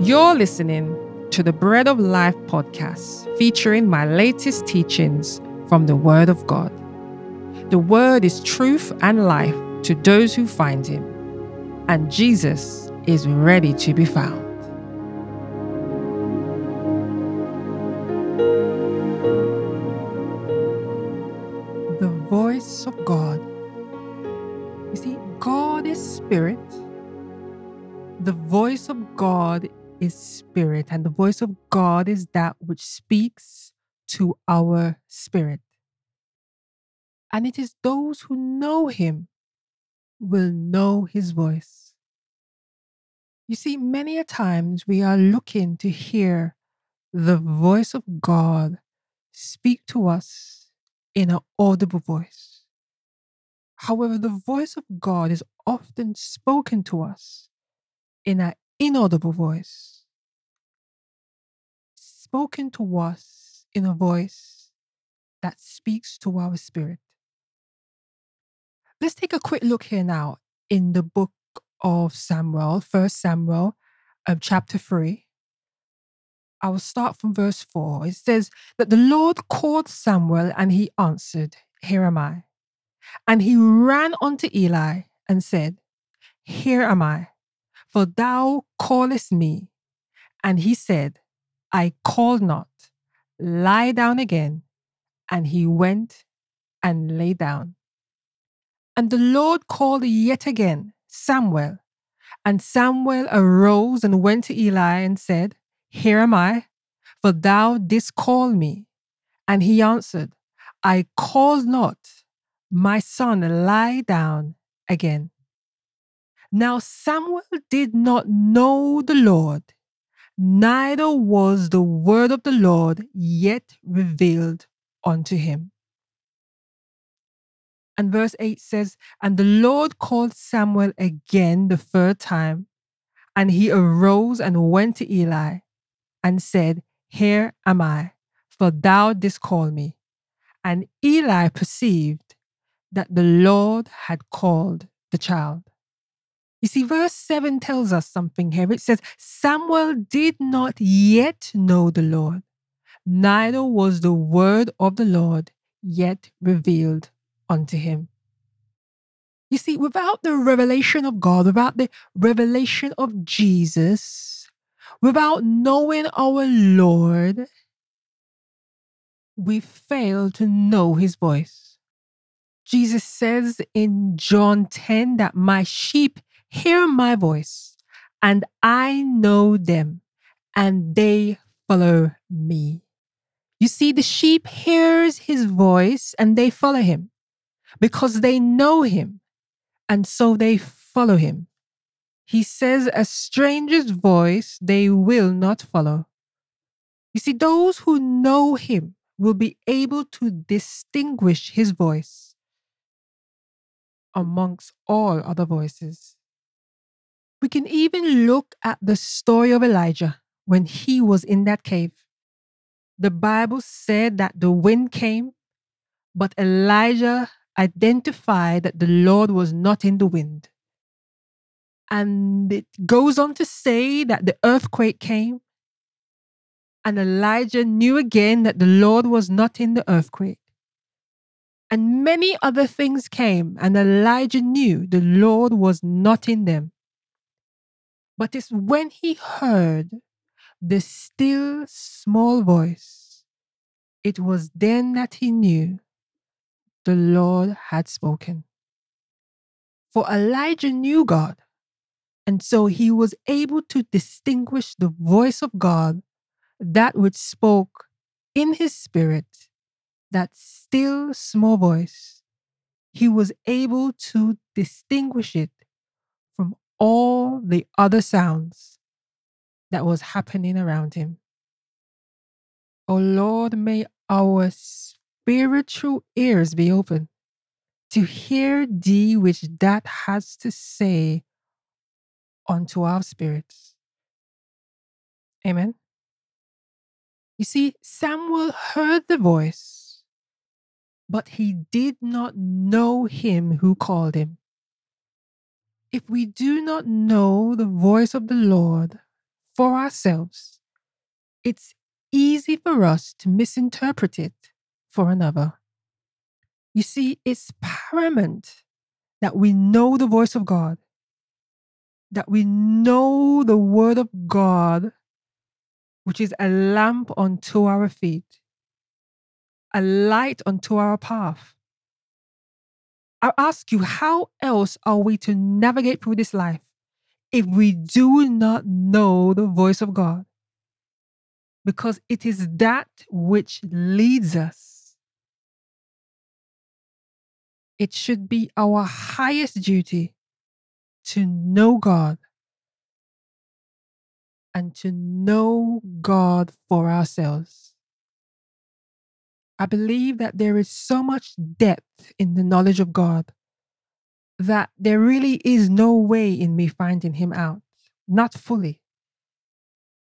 You're listening to the Bread of Life podcast, featuring my latest teachings from the Word of God. The Word is truth and life to those who find Him, and Jesus is ready to be found. The voice of God. You see, God is spirit. The voice of God is spirit, and the voice of God is that which speaks to our spirit. And it is those who know Him will know His voice. You see, many a times we are looking to hear the voice of God speak to us in an audible voice. However, the voice of God is often spoken to us in an inaudible voice, spoken to us in a voice that speaks to our spirit. Let's take a quick look here now in the book of Samuel, First Samuel, um, chapter 3. I will start from verse 4. It says that the Lord called Samuel and he answered, Here am I. And he ran unto Eli and said, Here am I, for thou callest me. And he said, I called not. Lie down again. And he went and lay down. And the Lord called yet again Samuel. And Samuel arose and went to Eli and said, Here am I, for thou didst call me. And he answered, I called not. My son, lie down again. Now Samuel did not know the Lord, neither was the word of the Lord yet revealed unto him. And verse 8 says, And the Lord called Samuel again the third time, and he arose and went to Eli and said, Here am I, for thou didst call me. And Eli perceived that the Lord had called the child. You see, verse 7 tells us something here. It says, Samuel did not yet know the Lord, neither was the word of the Lord yet revealed unto him. You see, without the revelation of God, without the revelation of Jesus, without knowing our Lord, we fail to know his voice. Jesus says in John 10 that my sheep hear my voice, and I know them, and they follow me. You see, the sheep hears his voice and they follow him because they know him, and so they follow him. He says, A stranger's voice they will not follow. You see, those who know him will be able to distinguish his voice amongst all other voices. We can even look at the story of Elijah when he was in that cave. The Bible said that the wind came, but Elijah identified that the Lord was not in the wind. And it goes on to say that the earthquake came, and Elijah knew again that the Lord was not in the earthquake. And many other things came, and Elijah knew the Lord was not in them. But it's when he heard the still small voice, it was then that he knew the Lord had spoken. For Elijah knew God, and so he was able to distinguish the voice of God, that which spoke in his spirit, that still small voice. He was able to distinguish it all the other sounds that was happening around him. Oh Lord, may our spiritual ears be open to hear thee which that has to say unto our spirits. Amen. You see, Samuel heard the voice, but he did not know him who called him. If we do not know the voice of the Lord for ourselves, it's easy for us to misinterpret it for another. You see, it's paramount that we know the voice of God, that we know the word of God, which is a lamp unto our feet, a light unto our path. I ask you, how else are we to navigate through this life if we do not know the voice of God? Because it is that which leads us. It should be our highest duty to know God and to know God for ourselves. I believe that there is so much depth in the knowledge of God that there really is no way in me finding Him out, not fully.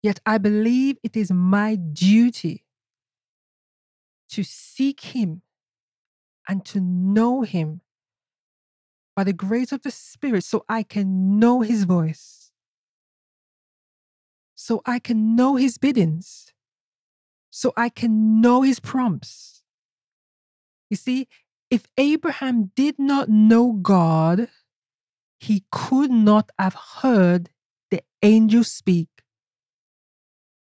Yet I believe it is my duty to seek Him and to know Him by the grace of the Spirit so I can know His voice, so I can know His biddings, so I can know His prompts. You see, if Abraham did not know God, he could not have heard the angel speak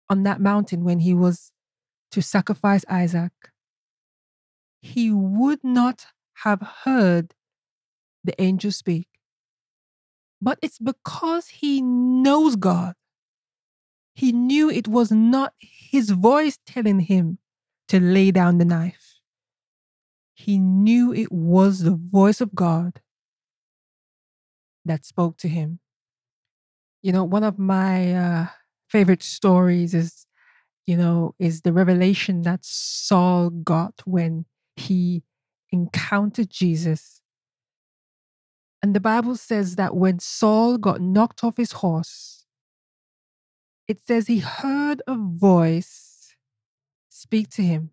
on that mountain when he was to sacrifice Isaac. He would not have heard the angel speak. But it's because he knows God. He knew it was not his voice telling him to lay down the knife he knew it was the voice of God that spoke to him. You know, one of my uh, favorite stories is, you know, is the revelation that Saul got when he encountered Jesus. And the Bible says that when Saul got knocked off his horse, it says he heard a voice speak to him.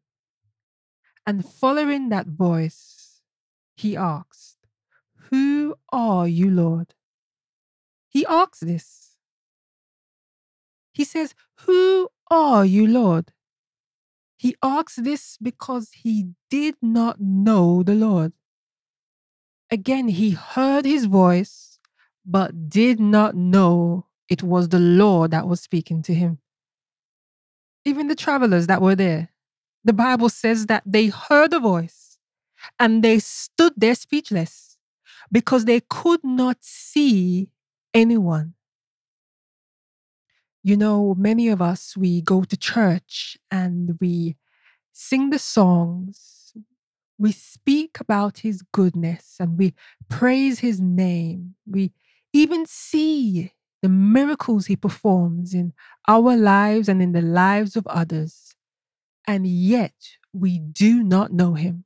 And following that voice, he asked, Who are you, Lord? He asks this. He says, Who are you, Lord? He asks this because he did not know the Lord. Again, he heard his voice, but did not know it was the Lord that was speaking to him. Even the travelers that were there, the Bible says that they heard a voice and they stood there speechless because they could not see anyone. You know, many of us, we go to church and we sing the songs, we speak about his goodness and we praise his name. We even see the miracles he performs in our lives and in the lives of others. And yet we do not know him.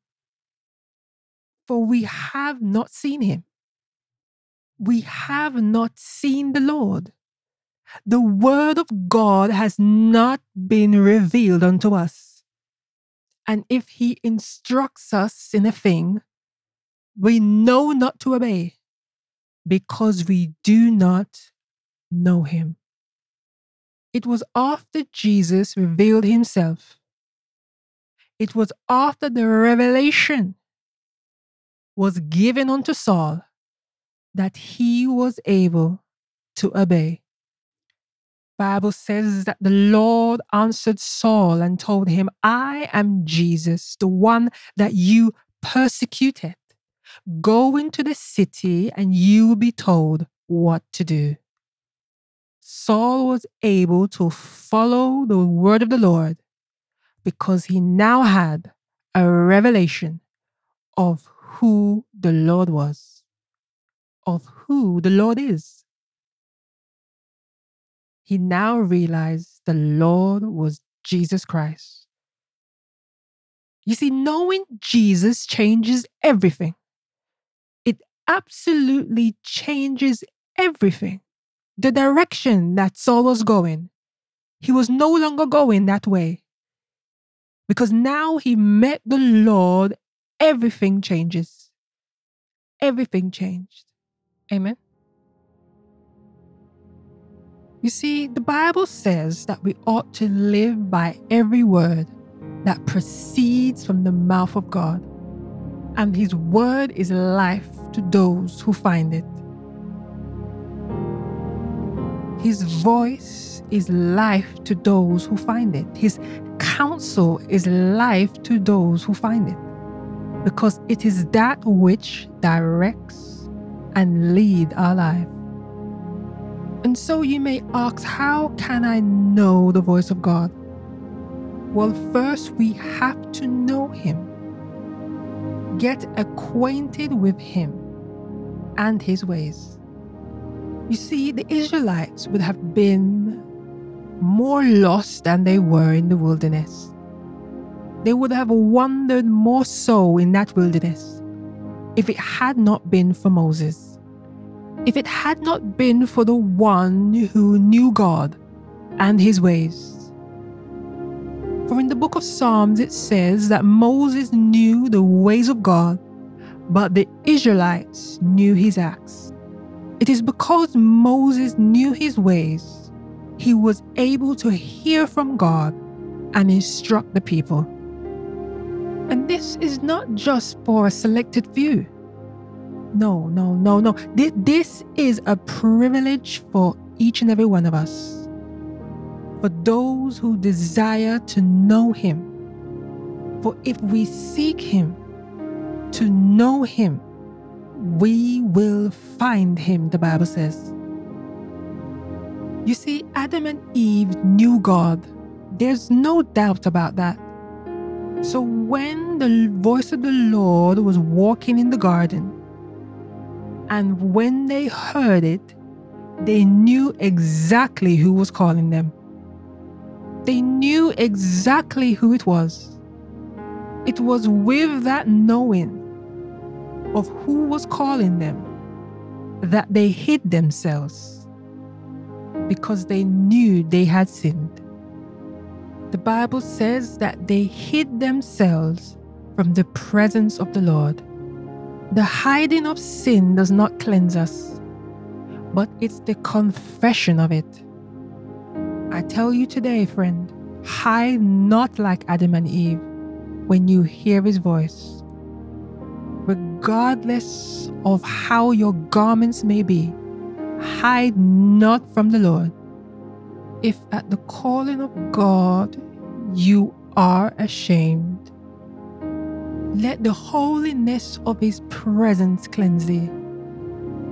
For we have not seen him. We have not seen the Lord. The word of God has not been revealed unto us. And if he instructs us in a thing, we know not to obey because we do not know him. It was after Jesus revealed himself. It was after the revelation was given unto Saul that he was able to obey. Bible says that the Lord answered Saul and told him, I am Jesus, the one that you persecuted. Go into the city and you will be told what to do. Saul was able to follow the word of the Lord because he now had a revelation of who the Lord was, of who the Lord is. He now realized the Lord was Jesus Christ. You see, knowing Jesus changes everything. It absolutely changes everything. The direction that Saul was going, he was no longer going that way. Because now he met the Lord, everything changes. Everything changed. Amen. You see, the Bible says that we ought to live by every word that proceeds from the mouth of God, and His word is life to those who find it. His voice is life to those who find it. His counsel is life to those who find it. Because it is that which directs and lead our life. And so you may ask, how can I know the voice of God? Well, first we have to know Him, get acquainted with Him and His ways. You see, the Israelites would have been more lost than they were in the wilderness. They would have wandered more so in that wilderness if it had not been for Moses. If it had not been for the one who knew God and his ways. For in the book of Psalms it says that Moses knew the ways of God, but the Israelites knew his acts. It is because Moses knew his ways, he was able to hear from God and instruct the people. And this is not just for a selected few. No, no, no, no. This is a privilege for each and every one of us. For those who desire to know Him. For if we seek Him, to know Him, we will find him, the Bible says. You see, Adam and Eve knew God. There's no doubt about that. So when the voice of the Lord was walking in the garden, and when they heard it, they knew exactly who was calling them. They knew exactly who it was. It was with that knowing of who was calling them that they hid themselves because they knew they had sinned. The Bible says that they hid themselves from the presence of the Lord. The hiding of sin does not cleanse us, but it's the confession of it. I tell you today, friend, hide not like Adam and Eve when you hear his voice regardless of how your garments may be, hide not from the Lord. If at the calling of God you are ashamed, let the holiness of His presence cleanse thee,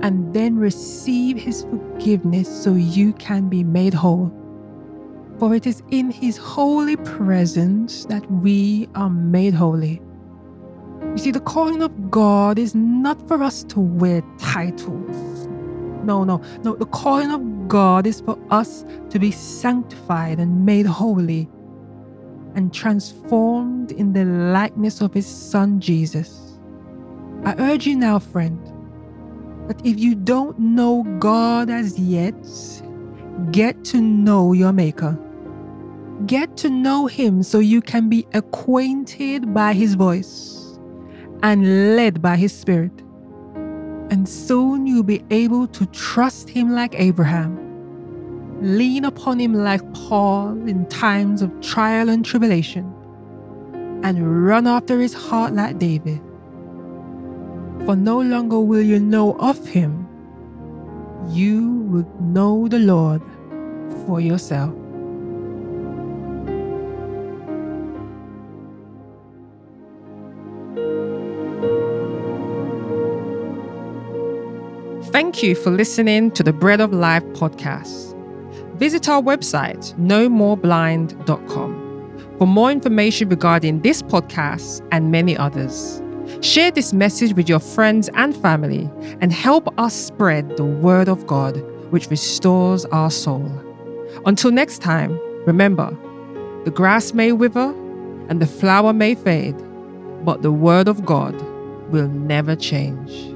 and then receive His forgiveness so you can be made whole. For it is in His holy presence that we are made holy. You see, the calling of God is not for us to wear titles. No, no, no. The calling of God is for us to be sanctified and made holy and transformed in the likeness of His Son Jesus. I urge you now, friend, that if you don't know God as yet, get to know your Maker. Get to know Him so you can be acquainted by His voice and led by His Spirit. And soon you'll be able to trust Him like Abraham, lean upon Him like Paul in times of trial and tribulation, and run after His heart like David. For no longer will you know of Him, you would know the Lord for yourself. Thank you for listening to the Bread of Life podcast. Visit our website, nomoreblind.com, for more information regarding this podcast and many others. Share this message with your friends and family and help us spread the word of God, which restores our soul. Until next time, remember the grass may wither and the flower may fade, but the word of God will never change.